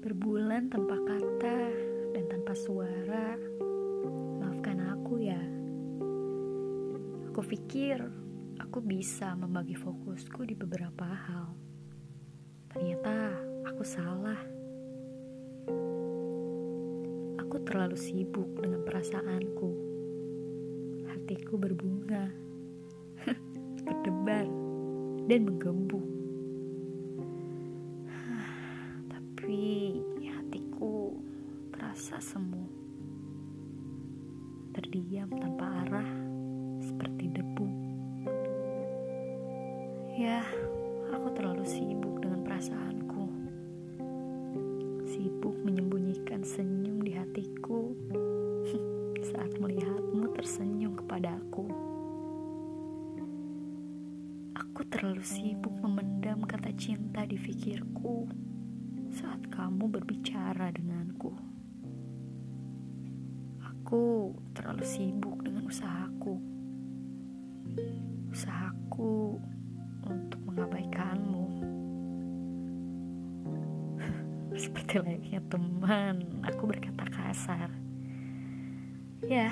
Berbulan tanpa kata dan tanpa suara, maafkan aku ya. Aku pikir aku bisa membagi fokusku di beberapa hal. Ternyata aku salah. Aku terlalu sibuk dengan perasaanku. Hatiku berbunga, berdebar, dan menggembung. Terasa semu, terdiam tanpa arah seperti debu. Ya, aku terlalu sibuk dengan perasaanku. Sibuk menyembunyikan senyum di hatiku saat melihatmu tersenyum kepadaku. Aku terlalu sibuk memendam kata cinta di pikirku saat kamu berbicara denganku. Aku terlalu sibuk dengan usahaku. Usahaku untuk mengabaikanmu. Seperti layaknya teman, aku berkata kasar. Ya,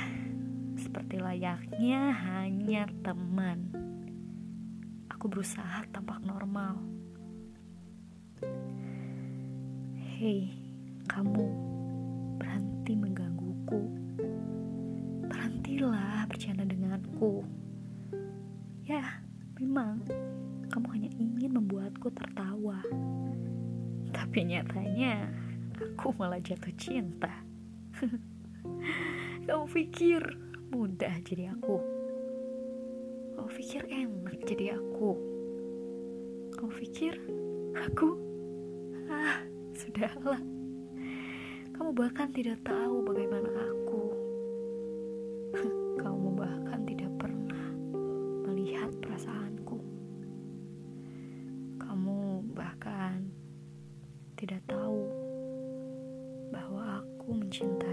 seperti layaknya hanya teman. Aku berusaha tampak normal. Hei, kamu denganku. Ya, memang kamu hanya ingin membuatku tertawa. Tapi nyatanya aku malah jatuh cinta. kamu pikir mudah jadi aku? Kamu pikir enak jadi aku? Kamu pikir aku? Ah, sudahlah. Kamu bahkan tidak tahu bagaimana aku. Tidak tahu bahwa aku mencintai.